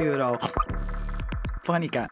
Eurofonica.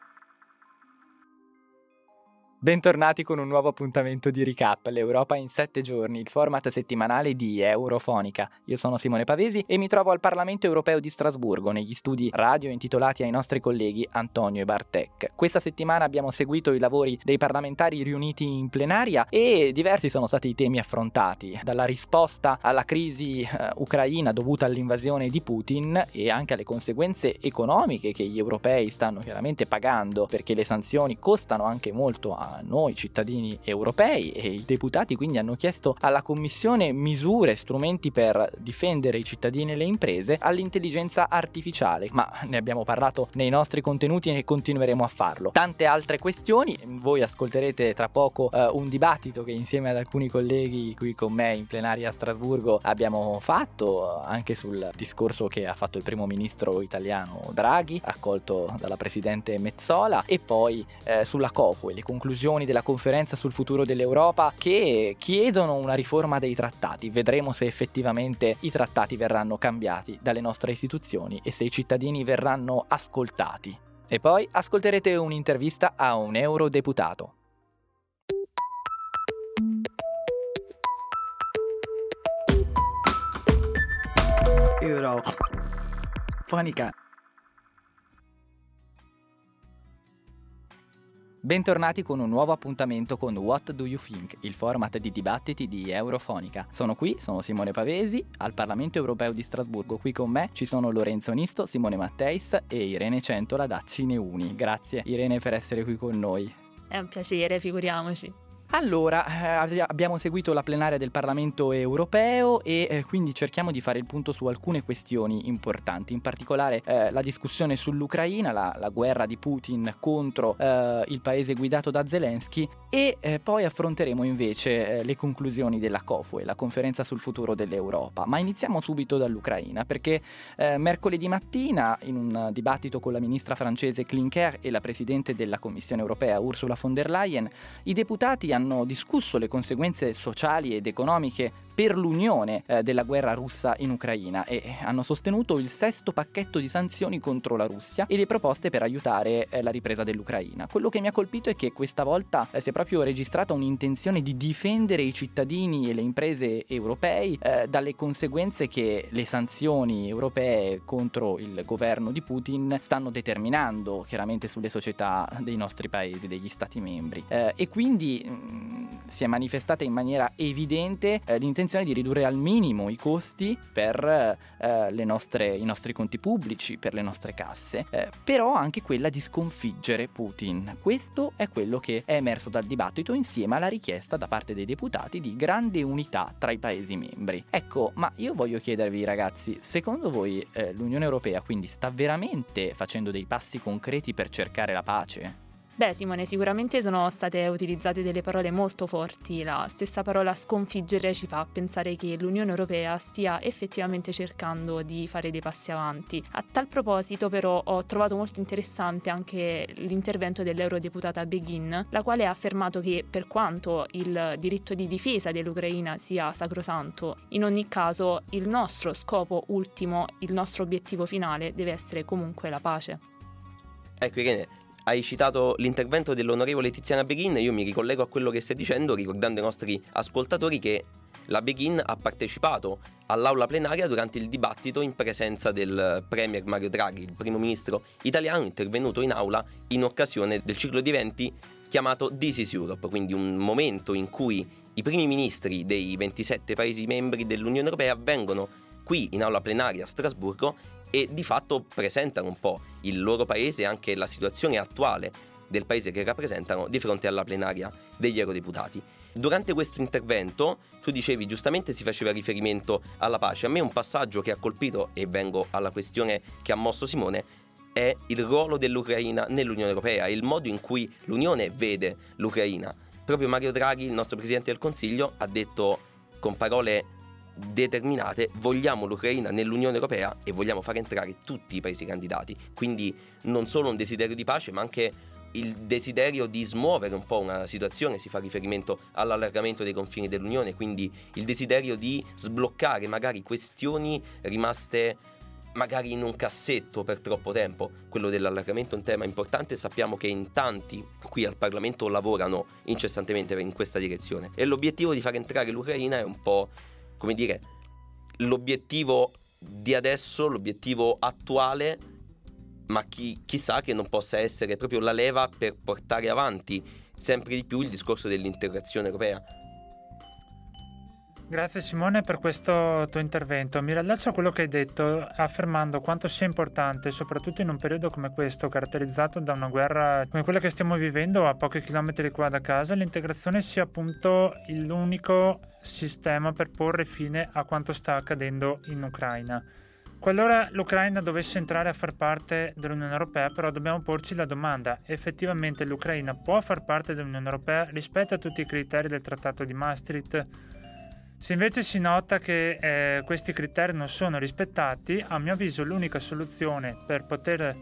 Bentornati con un nuovo appuntamento di Recap, l'Europa in 7 giorni, il format settimanale di Eurofonica. Io sono Simone Pavesi e mi trovo al Parlamento europeo di Strasburgo, negli studi radio intitolati ai nostri colleghi Antonio e Bartek. Questa settimana abbiamo seguito i lavori dei parlamentari riuniti in plenaria e diversi sono stati i temi affrontati, dalla risposta alla crisi eh, ucraina dovuta all'invasione di Putin e anche alle conseguenze economiche che gli europei stanno chiaramente pagando perché le sanzioni costano anche molto a noi cittadini europei e i deputati quindi hanno chiesto alla Commissione misure, strumenti per difendere i cittadini e le imprese all'intelligenza artificiale, ma ne abbiamo parlato nei nostri contenuti e continueremo a farlo. Tante altre questioni, voi ascolterete tra poco uh, un dibattito che insieme ad alcuni colleghi qui con me in plenaria a Strasburgo abbiamo fatto anche sul discorso che ha fatto il primo ministro italiano Draghi, accolto dalla presidente Mezzola e poi uh, sulla COFU e le conclusioni conclusioni della conferenza sul futuro dell'Europa che chiedono una riforma dei trattati. Vedremo se effettivamente i trattati verranno cambiati dalle nostre istituzioni e se i cittadini verranno ascoltati. E poi ascolterete un'intervista a un eurodeputato. Eurofonica. Bentornati con un nuovo appuntamento con What Do You Think, il format di dibattiti di Eurofonica. Sono qui, sono Simone Pavesi, al Parlamento Europeo di Strasburgo. Qui con me ci sono Lorenzo Nisto, Simone Matteis e Irene Centola da Cineuni. Grazie Irene per essere qui con noi. È un piacere, figuriamoci. Allora, eh, abbiamo seguito la plenaria del Parlamento europeo e eh, quindi cerchiamo di fare il punto su alcune questioni importanti, in particolare eh, la discussione sull'Ucraina, la, la, guerra di Putin contro eh, il paese guidato da Zelensky e poi affronteremo invece le conclusioni della COFUE, la conferenza sul futuro dell'Europa. Ma iniziamo subito dall'Ucraina perché mercoledì mattina in un dibattito con la ministra francese Klinker e la presidente della Commissione europea Ursula von der Leyen, i deputati hanno hanno discusso le conseguenze sociali ed economiche per l'unione eh, della guerra russa in Ucraina e hanno sostenuto il sesto pacchetto di sanzioni contro la Russia e le proposte per aiutare eh, la ripresa dell'Ucraina. Quello che mi ha colpito è che questa volta eh, si è proprio registrata un'intenzione di difendere i cittadini e le imprese europei eh, dalle conseguenze che le sanzioni europee contro il governo di Putin stanno determinando chiaramente sulle società dei nostri paesi, degli stati membri. Eh, e quindi mh, mm, si è manifestata in maniera evidente eh, l'intenzione di ridurre al minimo i costi per eh, nostre, i nostri conti pubblici, per le nostre casse, eh, però anche quella di sconfiggere Putin. Questo è quello che è emerso dal dibattito insieme alla richiesta da parte dei deputati di grande unità tra i Paesi membri. Ecco, ma io voglio chiedervi ragazzi, secondo voi eh, l'Unione Europea quindi sta veramente facendo dei passi concreti per cercare la pace? Beh Simone, sicuramente sono state utilizzate delle parole molto forti, la stessa parola sconfiggere ci fa pensare che l'Unione Europea stia effettivamente cercando di fare dei passi avanti. A tal proposito però ho trovato molto interessante anche l'intervento dell'eurodeputata Beghin, la quale ha affermato che per quanto il diritto di difesa dell'Ucraina sia sacrosanto, in ogni caso il nostro scopo ultimo, il nostro obiettivo finale deve essere comunque la pace. Ecco Irene, hai citato l'intervento dell'onorevole Tiziana Beghin io mi ricollego a quello che stai dicendo ricordando ai nostri ascoltatori che la Beghin ha partecipato all'aula plenaria durante il dibattito in presenza del Premier Mario Draghi, il primo ministro italiano intervenuto in aula in occasione del ciclo di eventi chiamato This is Europe, quindi un momento in cui i primi ministri dei 27 Paesi membri dell'Unione Europea vengono qui in aula plenaria a Strasburgo e di fatto presentano un po' il loro paese e anche la situazione attuale del paese che rappresentano di fronte alla plenaria degli eurodeputati. Durante questo intervento, tu dicevi giustamente si faceva riferimento alla pace. A me un passaggio che ha colpito, e vengo alla questione che ha mosso Simone, è il ruolo dell'Ucraina nell'Unione Europea, il modo in cui l'Unione vede l'Ucraina. Proprio Mario Draghi, il nostro Presidente del Consiglio, ha detto con parole determinate, vogliamo l'Ucraina nell'Unione Europea e vogliamo far entrare tutti i paesi candidati. Quindi non solo un desiderio di pace, ma anche il desiderio di smuovere un po' una situazione, si fa riferimento all'allargamento dei confini dell'Unione, quindi il desiderio di sbloccare magari questioni rimaste magari in un cassetto per troppo tempo. Quello dell'allargamento è un tema importante sappiamo che in tanti qui al Parlamento lavorano incessantemente in questa direzione. E l'obiettivo di far entrare l'Ucraina è un po', come dire, l'obiettivo di adesso, l'obiettivo attuale, ma chi, chissà che non possa essere proprio la leva per portare avanti sempre di più il discorso dell'integrazione europea. Grazie Simone per questo tuo intervento. Mi riallaccio a quello che hai detto, affermando quanto sia importante, soprattutto in un periodo come questo, caratterizzato da una guerra come quella che stiamo vivendo a pochi chilometri qua da casa, l'integrazione sia appunto l'unico sistema per porre fine a quanto sta accadendo in Ucraina. Qualora l'Ucraina dovesse entrare a far parte dell'Unione Europea, però dobbiamo porci la domanda, effettivamente l'Ucraina può far parte dell'Unione Europea rispetto a tutti i criteri del Trattato di Maastricht? Se invece si nota che eh, questi criteri non sono rispettati, a mio avviso l'unica soluzione per poter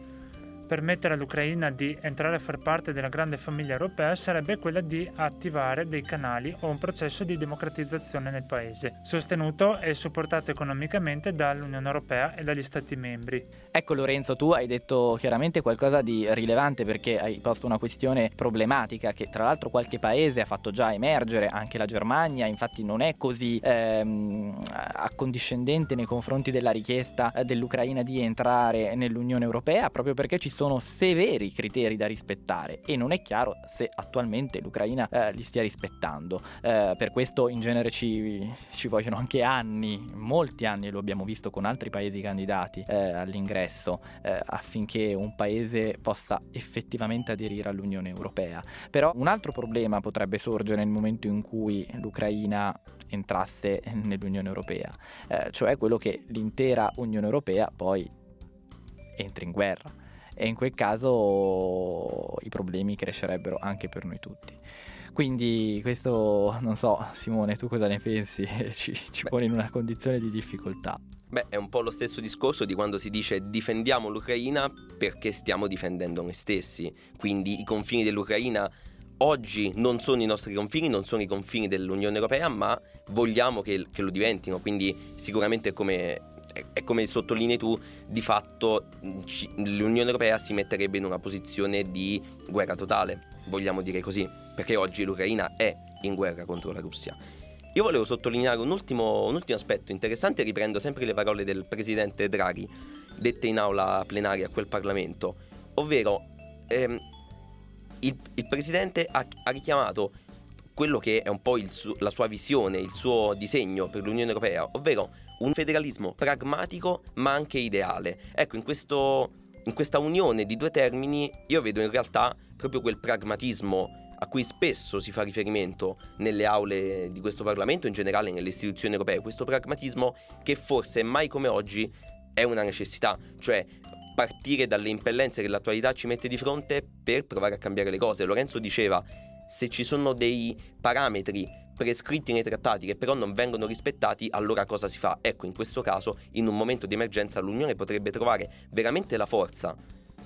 permettere all'Ucraina di entrare a far parte della grande famiglia europea sarebbe quella di attivare dei canali o un processo di democratizzazione nel paese, sostenuto e supportato economicamente dall'Unione Europea e dagli Stati membri. Ecco Lorenzo, tu hai detto chiaramente qualcosa di rilevante perché hai posto una questione problematica che tra l'altro qualche paese ha fatto già emergere, anche la Germania infatti non è così ehm, accondiscendente nei confronti della richiesta dell'Ucraina di entrare nell'Unione Europea proprio perché ci sono severi criteri da rispettare e non è chiaro se attualmente l'Ucraina eh, li stia rispettando. Eh, per questo in genere ci, ci, vogliono anche anni, molti anni, lo abbiamo visto con altri paesi candidati eh, all'ingresso, eh, affinché un paese possa effettivamente aderire all'Unione Europea. Però un altro problema potrebbe sorgere nel momento in cui l'Ucraina entrasse nell'Unione Europea, eh, cioè quello che l'intera Unione Europea poi entri in guerra e in quel caso i problemi crescerebbero anche per noi tutti. Quindi questo, non so, Simone, tu cosa ne pensi? ci, ci pone in una condizione di difficoltà. Beh, è un po' lo stesso discorso di quando si dice difendiamo l'Ucraina perché stiamo difendendo noi stessi. Quindi i confini dell'Ucraina oggi non sono i nostri confini, non sono i confini dell'Unione Europea, ma vogliamo che, che lo diventino. Quindi sicuramente come è come sottolinei tu, di fatto l'Unione Europea si metterebbe in una posizione di guerra totale, vogliamo dire così, perché oggi l'Ucraina è in guerra contro la Russia. Io volevo sottolineare un ultimo, un ultimo aspetto interessante, riprendo sempre le parole del presidente Draghi, dette in aula plenaria a quel Parlamento, ovvero ehm, il, il, presidente ha, ha, richiamato quello che è un po' su, la sua visione, il suo disegno per l'Unione Europea, ovvero un federalismo pragmatico ma anche ideale. Ecco, in, questo, in questa unione di due termini io vedo in realtà proprio quel pragmatismo a cui spesso si fa riferimento nelle aule di questo Parlamento, in generale nelle istituzioni europee, questo pragmatismo che forse mai come oggi è una necessità, cioè partire dalle impellenze che l'attualità ci mette di fronte per provare a cambiare le cose. Lorenzo diceva, se ci sono dei parametri prescritti nei trattati che però non vengono rispettati, allora cosa si fa? Ecco, in questo caso, in un momento di emergenza, l'Unione potrebbe trovare veramente la forza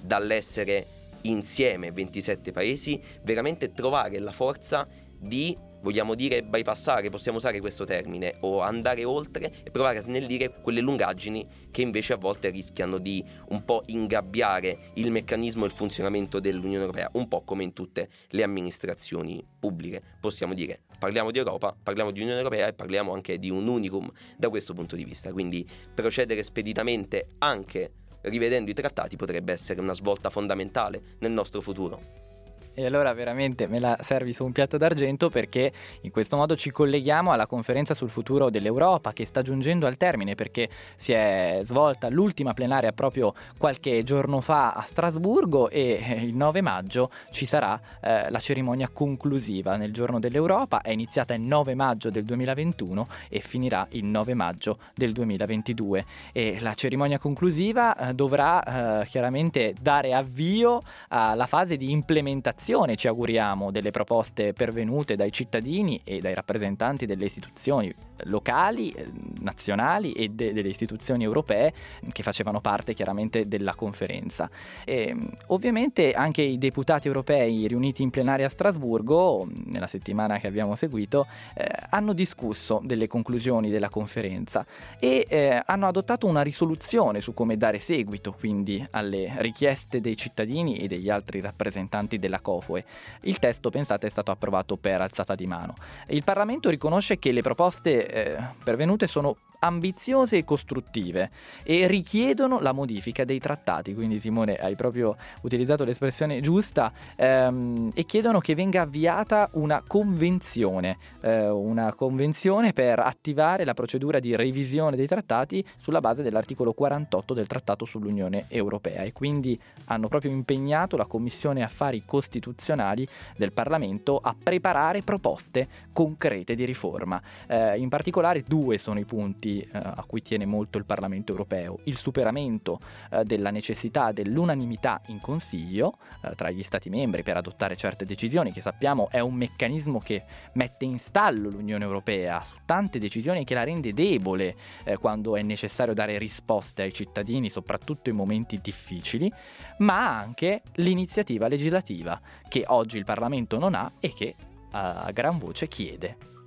dall'essere insieme 27 paesi, veramente trovare la forza di vogliamo dire bypassare, possiamo usare questo termine, o andare oltre e provare a snellire quelle lungaggini che invece a volte rischiano di un po' ingabbiare il meccanismo e il funzionamento dell'Unione Europea, un po' come in tutte le amministrazioni pubbliche. Possiamo dire, parliamo di Europa, parliamo di Unione Europea e parliamo anche di un unicum da questo punto di vista, quindi procedere speditamente anche rivedendo i trattati potrebbe essere una svolta fondamentale nel nostro futuro. E allora veramente me la servi su un piatto d'argento perché in questo modo ci colleghiamo alla conferenza sul futuro dell'Europa che sta giungendo al termine perché si è svolta l'ultima plenaria proprio qualche giorno fa a Strasburgo e eh, il 9 maggio ci sarà eh, la cerimonia conclusiva nel giorno dell'Europa. È iniziata il 9 maggio del 2021 e finirà il 9 maggio del 2022 e la cerimonia conclusiva eh, dovrà eh, chiaramente dare avvio alla fase di implementazione soddisfazione, ci auguriamo, delle proposte pervenute dai cittadini e dai rappresentanti delle istituzioni locali, eh, nazionali e de- delle istituzioni europee che facevano parte chiaramente della conferenza. E, ovviamente anche i deputati europei riuniti in plenaria a Strasburgo, nella settimana che abbiamo seguito, eh, hanno discusso delle conclusioni della conferenza e eh, hanno adottato una risoluzione su come dare seguito quindi alle richieste dei cittadini e degli altri rappresentanti della COFOE. Il testo, pensate, è stato approvato per alzata di mano. Il Parlamento riconosce che le proposte eh, pervenute sono ambiziose e costruttive e richiedono la modifica dei trattati, quindi Simone hai proprio utilizzato l'espressione giusta, ehm, e chiedono che venga avviata una convenzione, eh, una convenzione per attivare la procedura di revisione dei trattati sulla base dell'articolo 48 del Trattato sull'Unione Europea e quindi hanno proprio impegnato la Commissione Affari Costituzionali del Parlamento a preparare proposte concrete di riforma. Eh, in particolare due sono i punti punti eh, a cui tiene molto il Parlamento europeo, il superamento eh, della necessità dell'unanimità in Consiglio eh, tra gli Stati membri per adottare certe decisioni, che sappiamo è un meccanismo che mette in stallo l'Unione Europea su tante decisioni che la rende debole eh, quando è necessario dare risposte ai cittadini, soprattutto in momenti difficili, ma anche l'iniziativa legislativa che oggi il Parlamento non ha e che a gran voce chiede.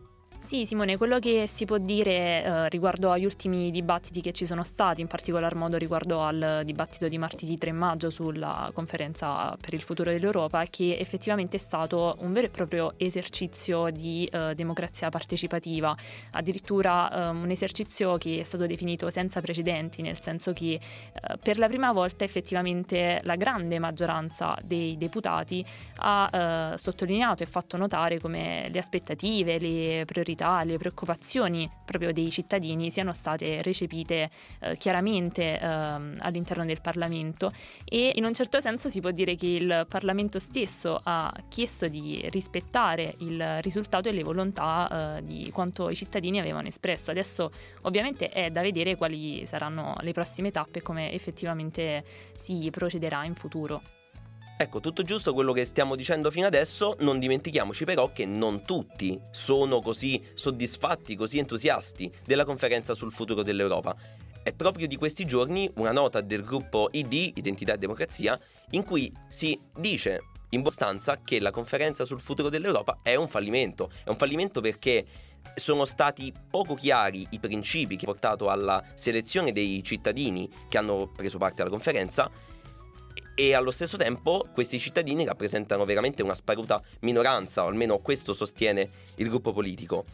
Sì, Simone, quello che si può dire eh, riguardo agli ultimi dibattiti che ci sono stati, in particolar modo riguardo al dibattito di martedì 3 maggio sulla conferenza per il futuro dell'Europa, è che effettivamente è stato un vero e proprio esercizio di eh, democrazia partecipativa, addirittura eh, un esercizio che è stato definito senza precedenti, nel senso che eh, per la prima volta effettivamente la grande maggioranza dei deputati ha eh, sottolineato e fatto notare come le aspettative, le priorità, priorità, le preoccupazioni proprio dei cittadini siano state recepite eh, chiaramente eh, all'interno del Parlamento e in un certo senso si può dire che il Parlamento stesso ha chiesto di rispettare il risultato e le volontà eh, di quanto i cittadini avevano espresso. Adesso ovviamente è da vedere quali saranno le prossime tappe e come effettivamente si procederà in futuro. Ecco, tutto giusto quello che stiamo dicendo fino adesso, non dimentichiamoci però che non tutti sono così soddisfatti, così entusiasti della conferenza sul futuro dell'Europa. È proprio di questi giorni una nota del gruppo ID, Identità e Democrazia, in cui si dice in sostanza che la conferenza sul futuro dell'Europa è un fallimento. È un fallimento perché sono stati poco chiari i principi che hanno portato alla selezione dei cittadini che hanno preso parte alla conferenza e allo stesso tempo questi cittadini rappresentano veramente una sparuta minoranza, o almeno questo sostiene il gruppo politico.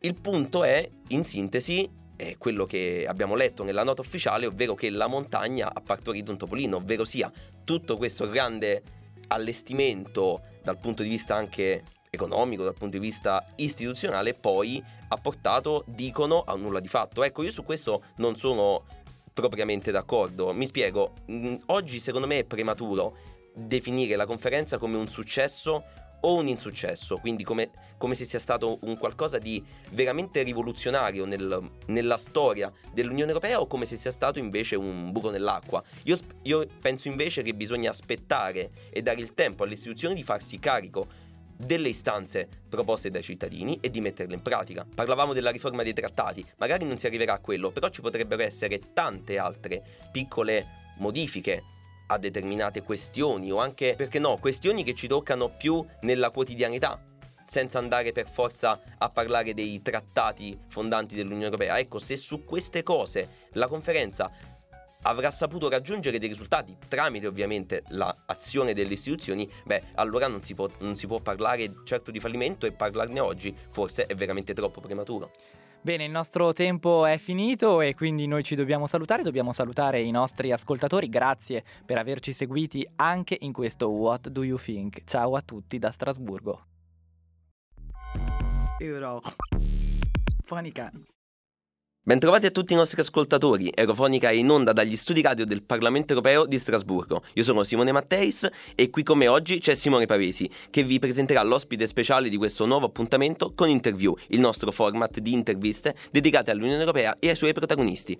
Il punto è, in sintesi, è quello che abbiamo letto nella nota ufficiale, ovvero che la montagna ha partorito un topolino, ovvero sia tutto questo grande allestimento dal punto di vista anche economico, dal punto di vista istituzionale, poi ha portato, dicono, a nulla di fatto. Ecco, io su questo non sono propriamente d'accordo. Mi spiego, mm, oggi secondo me è prematuro definire la conferenza come un successo o un insuccesso, quindi come, come se sia stato un qualcosa di veramente rivoluzionario nel, nella storia dell'Unione Europea o come se sia stato invece un buco nell'acqua. Io, io penso invece che bisogna aspettare e dare il tempo alle istituzioni di farsi carico delle istanze proposte dai cittadini e di metterle in pratica. Parlavamo della riforma dei trattati, magari non si arriverà a quello, però ci potrebbero essere tante altre piccole modifiche a determinate questioni o anche, perché no, questioni che ci toccano più nella quotidianità, senza andare per forza a parlare dei trattati fondanti dell'Unione Europea. Ecco, se su queste cose la conferenza avrà saputo raggiungere dei risultati tramite ovviamente l'azione delle istituzioni, beh, allora non si, può, non si può parlare certo di fallimento e parlarne oggi forse è veramente troppo prematuro. Bene, il nostro tempo è finito e quindi noi ci dobbiamo salutare, dobbiamo salutare i nostri ascoltatori, grazie per averci seguiti anche in questo What Do You Think. Ciao a tutti da Strasburgo. Euro. Fonica. Bentrovati a tutti i nostri ascoltatori, Eurofonica è in onda dagli studi radio del Parlamento Europeo di Strasburgo. Io sono Simone Matteis e qui con me oggi c'è Simone Pavesi che vi presenterà l'ospite speciale di questo nuovo appuntamento con Interview, il nostro format di interviste dedicate all'Unione Europea e ai suoi protagonisti.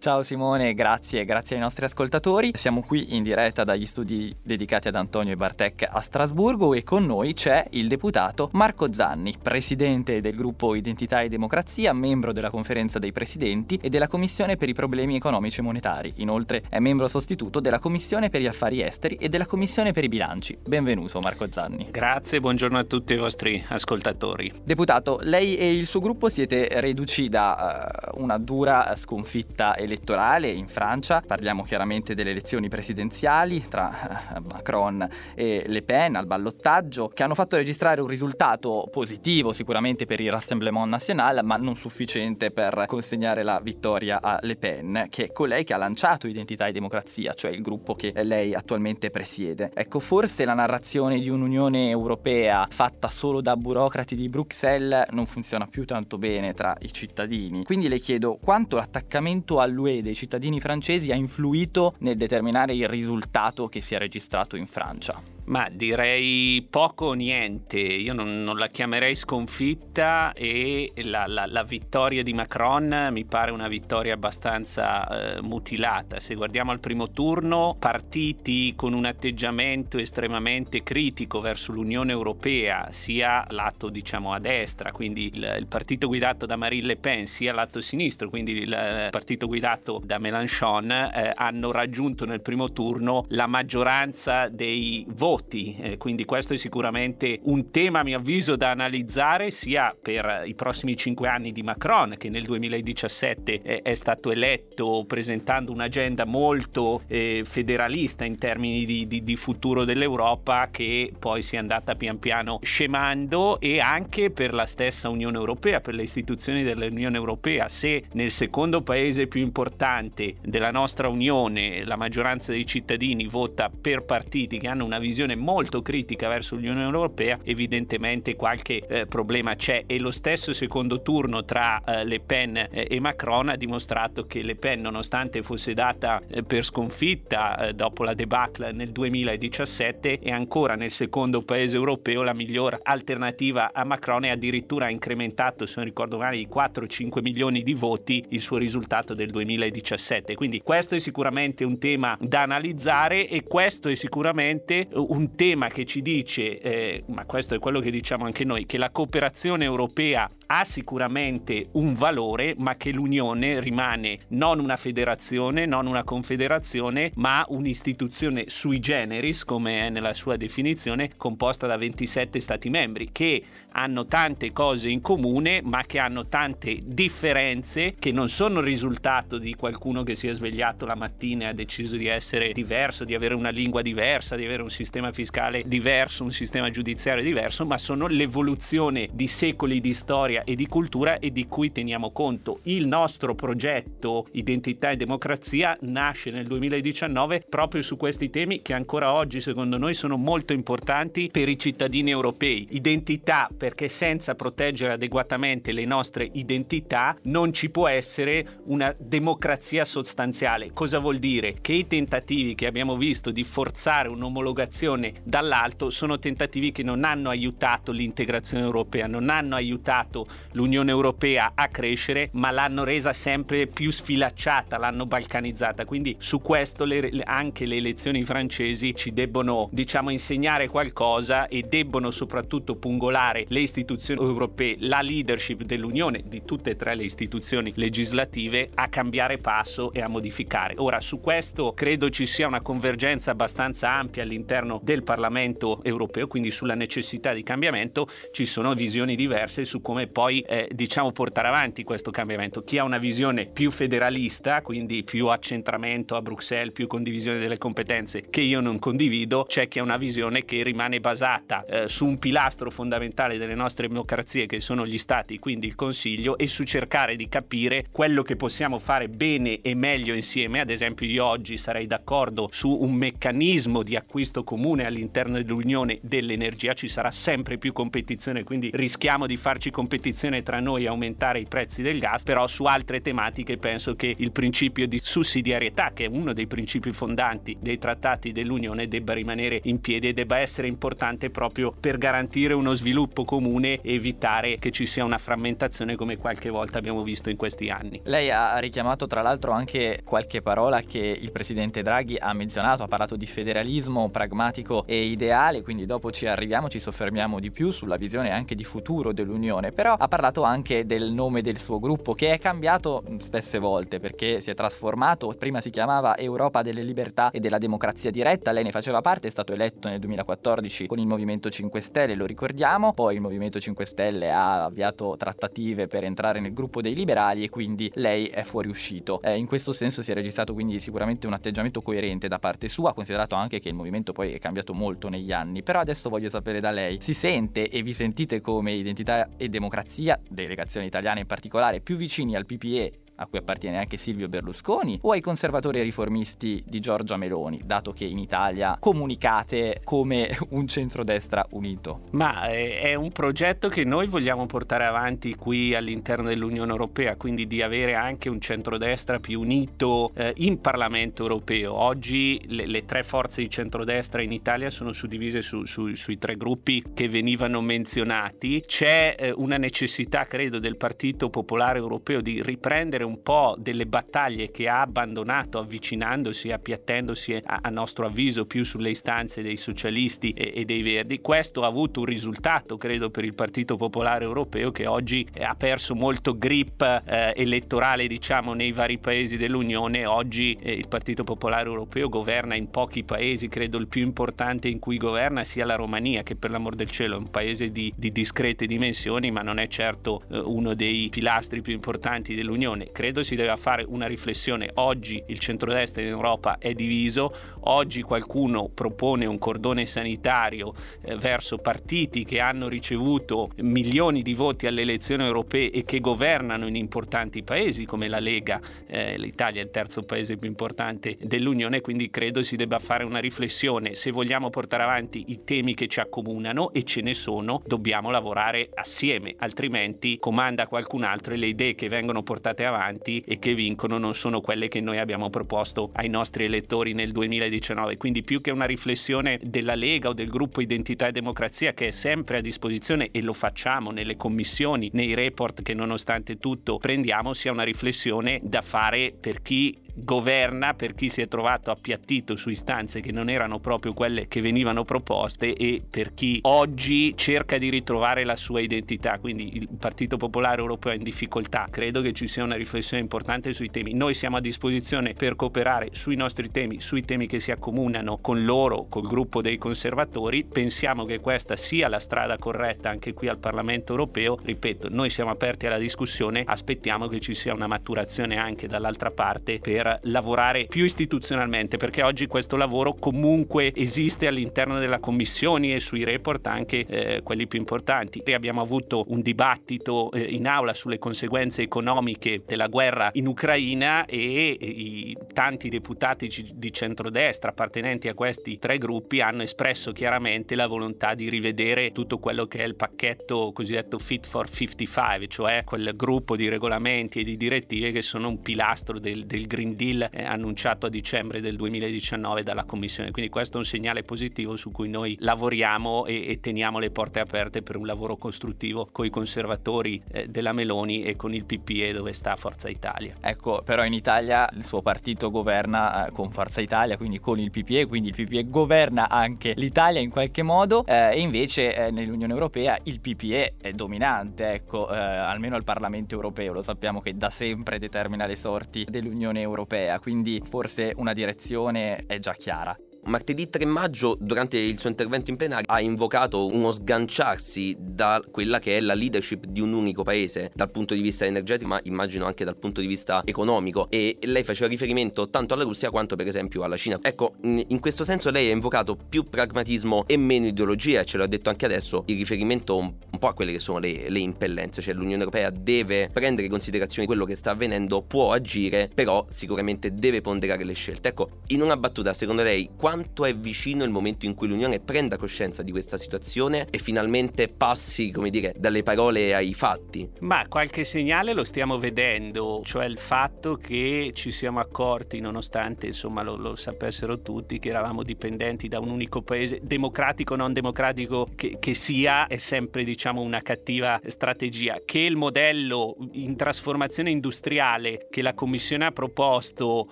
Ciao Simone, grazie, grazie ai nostri ascoltatori. Siamo qui in diretta dagli studi dedicati ad Antonio e Bartek a Strasburgo e con noi c'è il deputato Marco Zanni, presidente del gruppo Identità e Democrazia, membro della conferenza dei presidenti e della Commissione per i problemi economici e monetari. Inoltre è membro sostituto della Commissione per gli affari esteri e della Commissione per i bilanci. Benvenuto Marco Zanni. Grazie, buongiorno a tutti i vostri ascoltatori. Deputato, lei e il suo gruppo siete reduci da uh, una dura sconfitta elettorale in Francia. Parliamo chiaramente delle elezioni presidenziali tra uh, Macron e Le Pen al ballottaggio, che hanno fatto registrare un risultato positivo sicuramente per il Rassemblement National, ma non sufficiente per consegnare la vittoria a Le Pen, che è colei che ha lanciato Identità e Democrazia, cioè il gruppo che lei attualmente presiede. Ecco, forse la narrazione di un'Unione Europea fatta solo da burocrati di Bruxelles non funziona più tanto bene tra i cittadini. Quindi le chiedo quanto l'attaccamento all'UE dei cittadini francesi ha influito nel determinare il risultato che si è registrato in Francia. Ma direi poco o niente, io non, non la chiamerei sconfitta e la, la, la, vittoria di Macron mi pare una vittoria abbastanza eh, mutilata. Se guardiamo al primo turno, partiti con un atteggiamento estremamente critico verso l'Unione Europea, sia lato diciamo a destra, quindi il, il partito guidato da Marine Le Pen, sia lato sinistro, quindi il, il partito guidato da Mélenchon, eh, hanno raggiunto nel primo turno la maggioranza dei voti voti, eh, quindi questo è sicuramente un tema a mio avviso da analizzare sia per i prossimi cinque anni di Macron che nel 2017 eh, è stato eletto presentando un'agenda molto eh, federalista in termini di, di, di, futuro dell'Europa che poi si è andata pian piano scemando e anche per la stessa Unione Europea, per le istituzioni dell'Unione Europea. Se nel secondo paese più importante della nostra Unione la maggioranza dei cittadini vota per partiti che hanno una visione posizione molto critica verso l'Unione Europea, evidentemente qualche eh, problema c'è e lo stesso secondo turno tra eh, Le Pen eh, e Macron ha dimostrato che Le Pen nonostante fosse data eh, per sconfitta eh, dopo la debacle nel 2017 è ancora nel secondo paese europeo la miglior alternativa a Macron e addirittura ha incrementato, se non ricordo male, di 4-5 milioni di voti il suo risultato del 2017. Quindi questo è sicuramente un tema da analizzare e questo è sicuramente un tema che ci dice, eh, ma questo è quello che diciamo anche noi, che la cooperazione europea ha sicuramente un valore, ma che l'Unione rimane non una federazione, non una confederazione, ma un'istituzione sui generis, come è nella sua definizione, composta da 27 Stati membri, che hanno tante cose in comune, ma che hanno tante differenze, che non sono il risultato di qualcuno che si è svegliato la mattina e ha deciso di essere diverso, di avere una lingua diversa, di avere un sistema fiscale diverso, un sistema giudiziario diverso, ma sono l'evoluzione di secoli di storia e di cultura e di cui teniamo conto. Il nostro progetto Identità e Democrazia nasce nel 2019 proprio su questi temi che ancora oggi secondo noi sono molto importanti per i cittadini europei. Identità perché senza proteggere adeguatamente le nostre identità non ci può essere una democrazia sostanziale. Cosa vuol dire? Che i tentativi che abbiamo visto di forzare un'omologazione dall'alto sono tentativi che non hanno aiutato l'integrazione europea, non hanno aiutato l'Unione Europea a crescere, ma l'hanno resa sempre più sfilacciata, l'hanno balcanizzata. Quindi su questo le, anche le elezioni francesi ci debbono, diciamo, insegnare qualcosa e debbono soprattutto pungolare le istituzioni europee, la leadership dell'Unione, di tutte e tre le istituzioni legislative, a cambiare passo e a modificare. Ora, su questo credo ci sia una convergenza abbastanza ampia all'interno del Parlamento europeo, quindi sulla necessità di cambiamento ci sono visioni diverse su come poi eh, diciamo portare avanti questo cambiamento. Chi ha una visione più federalista, quindi più accentramento a Bruxelles, più condivisione delle competenze, che io non condivido, c'è chi ha una visione che rimane basata eh, su un pilastro fondamentale delle nostre democrazie che sono gli stati, quindi il Consiglio, e su cercare di capire quello che possiamo fare bene e meglio insieme. Ad esempio io oggi sarei d'accordo su un meccanismo di acquisto comune comune all'interno dell'Unione dell'energia, ci sarà sempre più competizione, quindi rischiamo di farci competizione tra noi e aumentare i prezzi del gas, però su altre tematiche penso che il principio di sussidiarietà, che è uno dei principi fondanti dei trattati dell'Unione, debba rimanere in piedi e debba essere importante proprio per garantire uno sviluppo comune e evitare che ci sia una frammentazione come qualche volta abbiamo visto in questi anni. Lei ha richiamato tra l'altro anche qualche parola che il presidente Draghi ha menzionato, ha parlato di federalismo pragmatico e ideale, quindi dopo ci arriviamo, ci soffermiamo di più sulla visione anche di futuro dell'Unione, però ha parlato anche del nome del suo gruppo che è cambiato spesse volte perché si è trasformato, prima si chiamava Europa delle libertà e della democrazia diretta, lei ne faceva parte, è stato eletto nel 2014 con il Movimento 5 Stelle, lo ricordiamo, poi il Movimento 5 Stelle ha avviato trattative per entrare nel gruppo dei liberali e quindi lei è fuoriuscito. Eh, in questo senso si è registrato quindi sicuramente un atteggiamento coerente da parte sua, considerato anche che il movimento poi è cambiato molto negli anni, però adesso voglio sapere da lei, si sente e vi sentite come identità e democrazia, delegazione italiana in particolare, più vicini al PPE a cui appartiene anche Silvio Berlusconi, o ai conservatori e riformisti di Giorgia Meloni, dato che in Italia comunicate come un centrodestra unito? Ma eh, è un progetto che noi vogliamo portare avanti qui all'interno dell'Unione Europea, quindi di avere anche un centrodestra più unito eh, in Parlamento europeo. Oggi le, le, tre forze di centrodestra in Italia sono suddivise su, su, sui tre gruppi che venivano menzionati. C'è eh, una necessità, credo, del Partito Popolare Europeo di riprendere un po' delle battaglie che ha abbandonato avvicinandosi, appiattendosi a, a nostro avviso più sulle istanze dei socialisti e, e, dei verdi. Questo ha avuto un risultato, credo, per il Partito Popolare Europeo che oggi ha perso molto grip eh, elettorale, diciamo, nei vari paesi dell'Unione. Oggi eh, il Partito Popolare Europeo governa in pochi paesi, credo il più importante in cui governa sia la Romania, che per l'amor del cielo è un paese di, di discrete dimensioni, ma non è certo eh, uno dei pilastri più importanti dell'Unione credo si deve fare una riflessione. Oggi il centrodestra in Europa è diviso, oggi qualcuno propone un cordone sanitario eh, verso partiti che hanno ricevuto milioni di voti alle elezioni europee e che governano in importanti paesi come la Lega, eh, l'Italia è il terzo paese più importante dell'Unione, quindi credo si debba fare una riflessione. Se vogliamo portare avanti i temi che ci accomunano e ce ne sono, dobbiamo lavorare assieme, altrimenti comanda qualcun altro e le idee che vengono portate avanti avanti e che vincono non sono quelle che noi abbiamo proposto ai nostri elettori nel 2019. Quindi più che una riflessione della Lega o del gruppo Identità e Democrazia che è sempre a disposizione e lo facciamo nelle commissioni, nei report che nonostante tutto prendiamo, sia una riflessione da fare per chi governa per chi si è trovato appiattito su istanze che non erano proprio quelle che venivano proposte e per chi oggi cerca di ritrovare la sua identità. Quindi il Partito Popolare Europeo è in difficoltà. Credo che ci sia una riflessione importante sui temi. Noi siamo a disposizione per cooperare sui nostri temi, sui temi che si accomunano con loro, col gruppo dei conservatori. Pensiamo che questa sia la strada corretta anche qui al Parlamento Europeo. Ripeto, noi siamo aperti alla discussione, aspettiamo che ci sia una maturazione anche dall'altra parte per lavorare più istituzionalmente, perché oggi questo lavoro comunque esiste all'interno della commissioni e sui report anche eh, quelli più importanti. E abbiamo avuto un dibattito eh, in aula sulle conseguenze economiche della guerra in Ucraina e i tanti deputati di centrodestra appartenenti a questi tre gruppi hanno espresso chiaramente la volontà di rivedere tutto quello che è il pacchetto cosiddetto Fit for 55, cioè quel gruppo di regolamenti e di direttive che sono un pilastro del, del Green Deal eh, annunciato a dicembre del 2019 dalla Commissione. Quindi questo è un segnale positivo su cui noi lavoriamo e, e teniamo le porte aperte per un lavoro costruttivo con i conservatori eh, della Meloni e con il PPE dove sta Forza Italia. Ecco, però in Italia il suo partito governa eh, con Forza Italia, quindi con il PPE, quindi il PPE governa anche l'Italia in qualche modo eh, e invece eh, nell'Unione Europea il PPE è dominante, ecco, eh, almeno al Parlamento europeo, lo sappiamo che da sempre determina le sorti dell'Unione Europea europea, quindi forse una direzione è già chiara. Martedì 3 maggio, durante il suo intervento in plenaria, ha invocato uno sganciarsi da quella che è la leadership di un unico paese dal punto di vista energetico, ma immagino anche dal punto di vista economico. E lei faceva riferimento tanto alla Russia quanto, per esempio, alla Cina. Ecco, in questo senso lei ha invocato più pragmatismo e meno ideologia, ce l'ha detto anche adesso, in riferimento un, po' a quelle che sono le, le impellenze, cioè l'Unione Europea deve prendere in considerazione quello che sta avvenendo, può agire, però sicuramente deve ponderare le scelte. Ecco, in una battuta, secondo lei, quando quanto è vicino il momento in cui l'Unione prenda coscienza di questa situazione e finalmente passi, come dire, dalle parole ai fatti? Ma qualche segnale lo stiamo vedendo, cioè il fatto che ci siamo accorti, nonostante insomma lo, lo sapessero tutti, che eravamo dipendenti da un unico paese, democratico o non democratico che, che sia, è sempre diciamo una cattiva strategia. Che il modello in trasformazione industriale che la Commissione ha proposto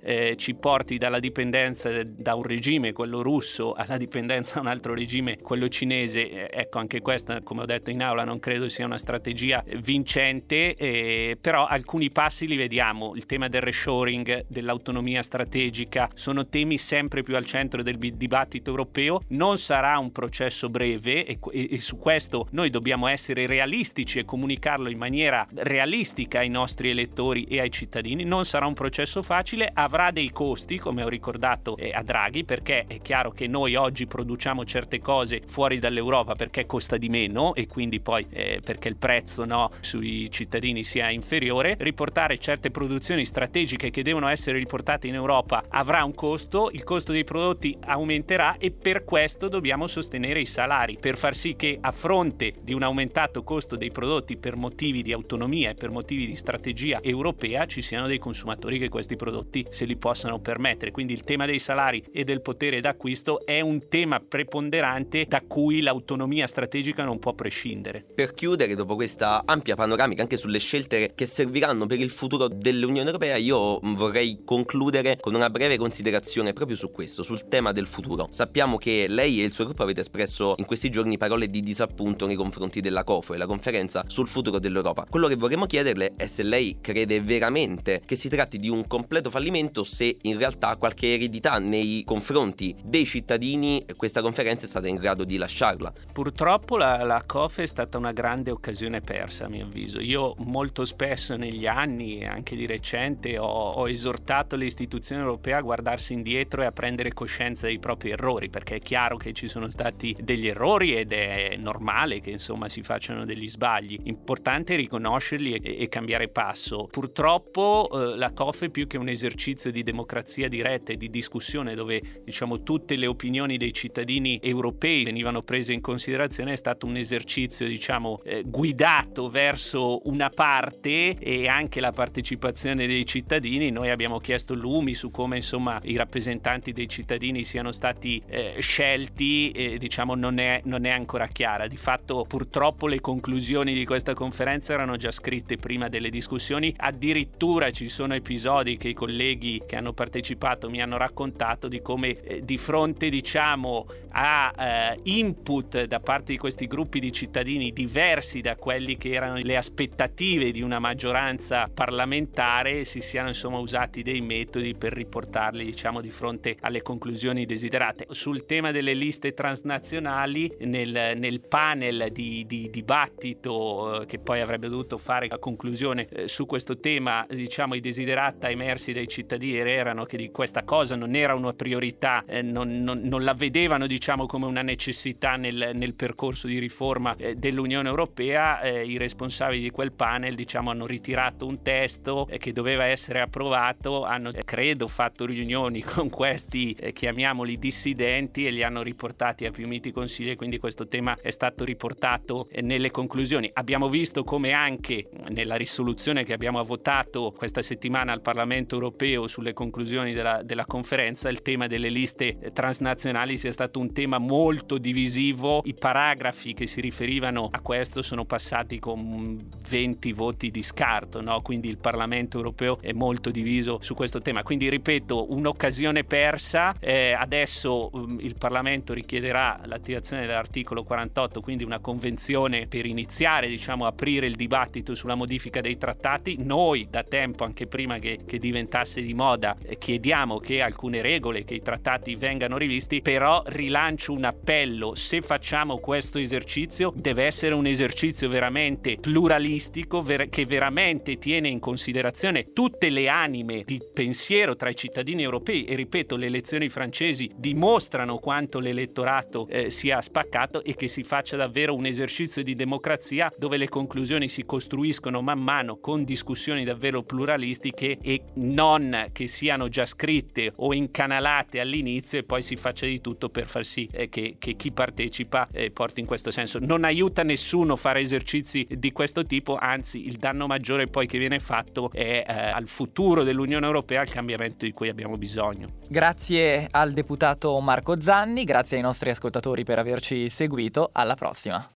eh, ci porti dalla dipendenza da un regime, quello russo, alla dipendenza da un altro regime, quello cinese, eh, ecco anche questa, come ho detto in aula, non credo sia una strategia vincente, eh, però alcuni passi li vediamo. Il tema del reshoring, dell'autonomia strategica, sono temi sempre più al centro del dibattito europeo. Non sarà un processo breve e, e, e su questo noi dobbiamo essere realistici e comunicarlo in maniera realistica ai nostri elettori e ai cittadini. Non sarà un processo facile, avrà dei costi, come ho ricordato eh, a Draghi, perché è chiaro che noi oggi produciamo certe cose fuori dall'Europa perché costa di meno e quindi poi eh, perché il prezzo no, sui cittadini sia inferiore. Riportare certe produzioni strategiche che devono essere riportate in Europa avrà un costo, il costo dei prodotti aumenterà e per questo dobbiamo sostenere i salari per far sì che a fronte di un aumentato costo dei prodotti per motivi di autonomia e per motivi di strategia europea ci siano dei consumatori che questi prodotti se li possano permettere. Quindi il tema dei salari e del potere d'acquisto è un tema preponderante da cui l'autonomia strategica non può prescindere. Per chiudere, dopo questa ampia panoramica anche sulle scelte che serviranno per il futuro dell'Unione Europea, io vorrei concludere con una breve considerazione proprio su questo, sul tema del futuro. Sappiamo che lei e il suo gruppo avete espresso in questi giorni parole di disappunto nei confronti della COFO e la conferenza sul futuro dell'Europa. Quello che vorremmo chiederle è se lei crede veramente che si tratti di un completo fallimento, se in realtà qualche eredità nei confronti dei cittadini questa conferenza è stata in grado di lasciarla. Purtroppo la, la COFE è stata una grande occasione persa a mio avviso. Io molto spesso negli anni, anche di recente, ho, ho esortato le istituzioni europee a guardarsi indietro e a prendere coscienza dei propri errori, perché è chiaro che ci sono stati degli errori ed è normale che insomma si facciano degli sbagli. Importante riconoscerli e, e cambiare passo. Purtroppo eh, la COFE più che un esercizio di democrazia diretta e di discussione dove diciamo tutte le opinioni dei cittadini europei venivano prese in considerazione è stato un esercizio diciamo eh, guidato verso una parte e anche la partecipazione dei cittadini. Noi abbiamo chiesto lumi su come insomma i rappresentanti dei cittadini siano stati eh, scelti e diciamo non è, non è ancora chiara. Di fatto purtroppo le conclusioni di questa conferenza erano già scritte prima delle discussioni, addirittura ci sono episodi che i colleghi che hanno partecipato mi hanno raccontato di come eh, di fronte diciamo a eh, input da parte di questi gruppi di cittadini diversi da quelli che erano le aspettative di una maggioranza parlamentare si siano insomma usati dei metodi per riportarli diciamo di fronte alle conclusioni desiderate. Sul tema delle liste transnazionali nel, nel panel di, di dibattito eh, che poi avrebbe dovuto fare la conclusione eh, su questo tema diciamo i desiderata emersi dai cittadini erano che di questa cosa non era una priorità, eh, non, non, non, la vedevano diciamo come una necessità nel, nel percorso di riforma eh, dell'Unione Europea, eh, i responsabili di quel panel diciamo hanno ritirato un testo eh, che doveva essere approvato, hanno eh, credo fatto riunioni con questi eh, chiamiamoli dissidenti e li hanno riportati a più miti consigli e quindi questo tema è stato riportato nelle conclusioni. Abbiamo visto come anche nella risoluzione che abbiamo votato questa settimana al Parlamento europeo sulle conclusioni della, della conferenza il tema delle liste transnazionali sia stato un tema molto divisivo. I paragrafi che si riferivano a questo sono passati con 20 voti di scarto, no? quindi il Parlamento europeo è molto diviso su questo tema. Quindi ripeto, un'occasione persa. Eh, adesso um, il Parlamento richiederà l'attivazione dell'articolo 48, quindi una convenzione per iniziare diciamo, aprire il dibattito sulla modifica dei trattati. Noi da tempo, anche prima che, che diventasse di moda, eh, chiediamo che alcune regole, che i trattati vengano rivisti, però rilancio un appello, se facciamo questo esercizio deve essere un esercizio veramente pluralistico, ver- che veramente tiene in considerazione tutte le anime di pensiero tra i cittadini europei. E ripeto le elezioni francesi dimostrano quanto l'elettorato eh, sia spaccato e che si faccia davvero un esercizio di democrazia dove le conclusioni si costruiscono man mano con discussioni davvero pluralistiche e non che siano già scritte o incanalate all'inizio e poi si faccia di tutto per far sì eh, che, che, chi partecipa eh, porti in questo senso. Non aiuta nessuno fare esercizi di questo tipo, anzi il danno maggiore poi che viene fatto è eh, al futuro dell'Unione Europea, al cambiamento di cui abbiamo bisogno. Grazie al deputato Marco Zanni, grazie ai nostri ascoltatori per averci seguito, alla prossima.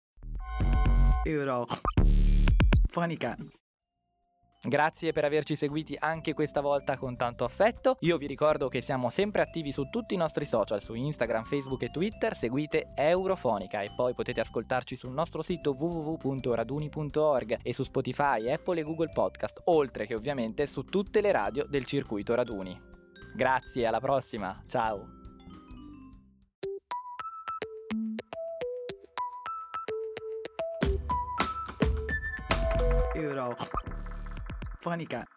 Euro. Fonica. Grazie per averci seguiti anche questa volta con tanto affetto. Io vi ricordo che siamo sempre attivi su tutti i nostri social, su Instagram, Facebook e Twitter. Seguite Eurofonica e poi potete ascoltarci sul nostro sito www.raduni.org e su Spotify, Apple e Google Podcast, oltre che ovviamente su tutte le radio del circuito Raduni. Grazie, alla prossima. Ciao. Euro. Fonica.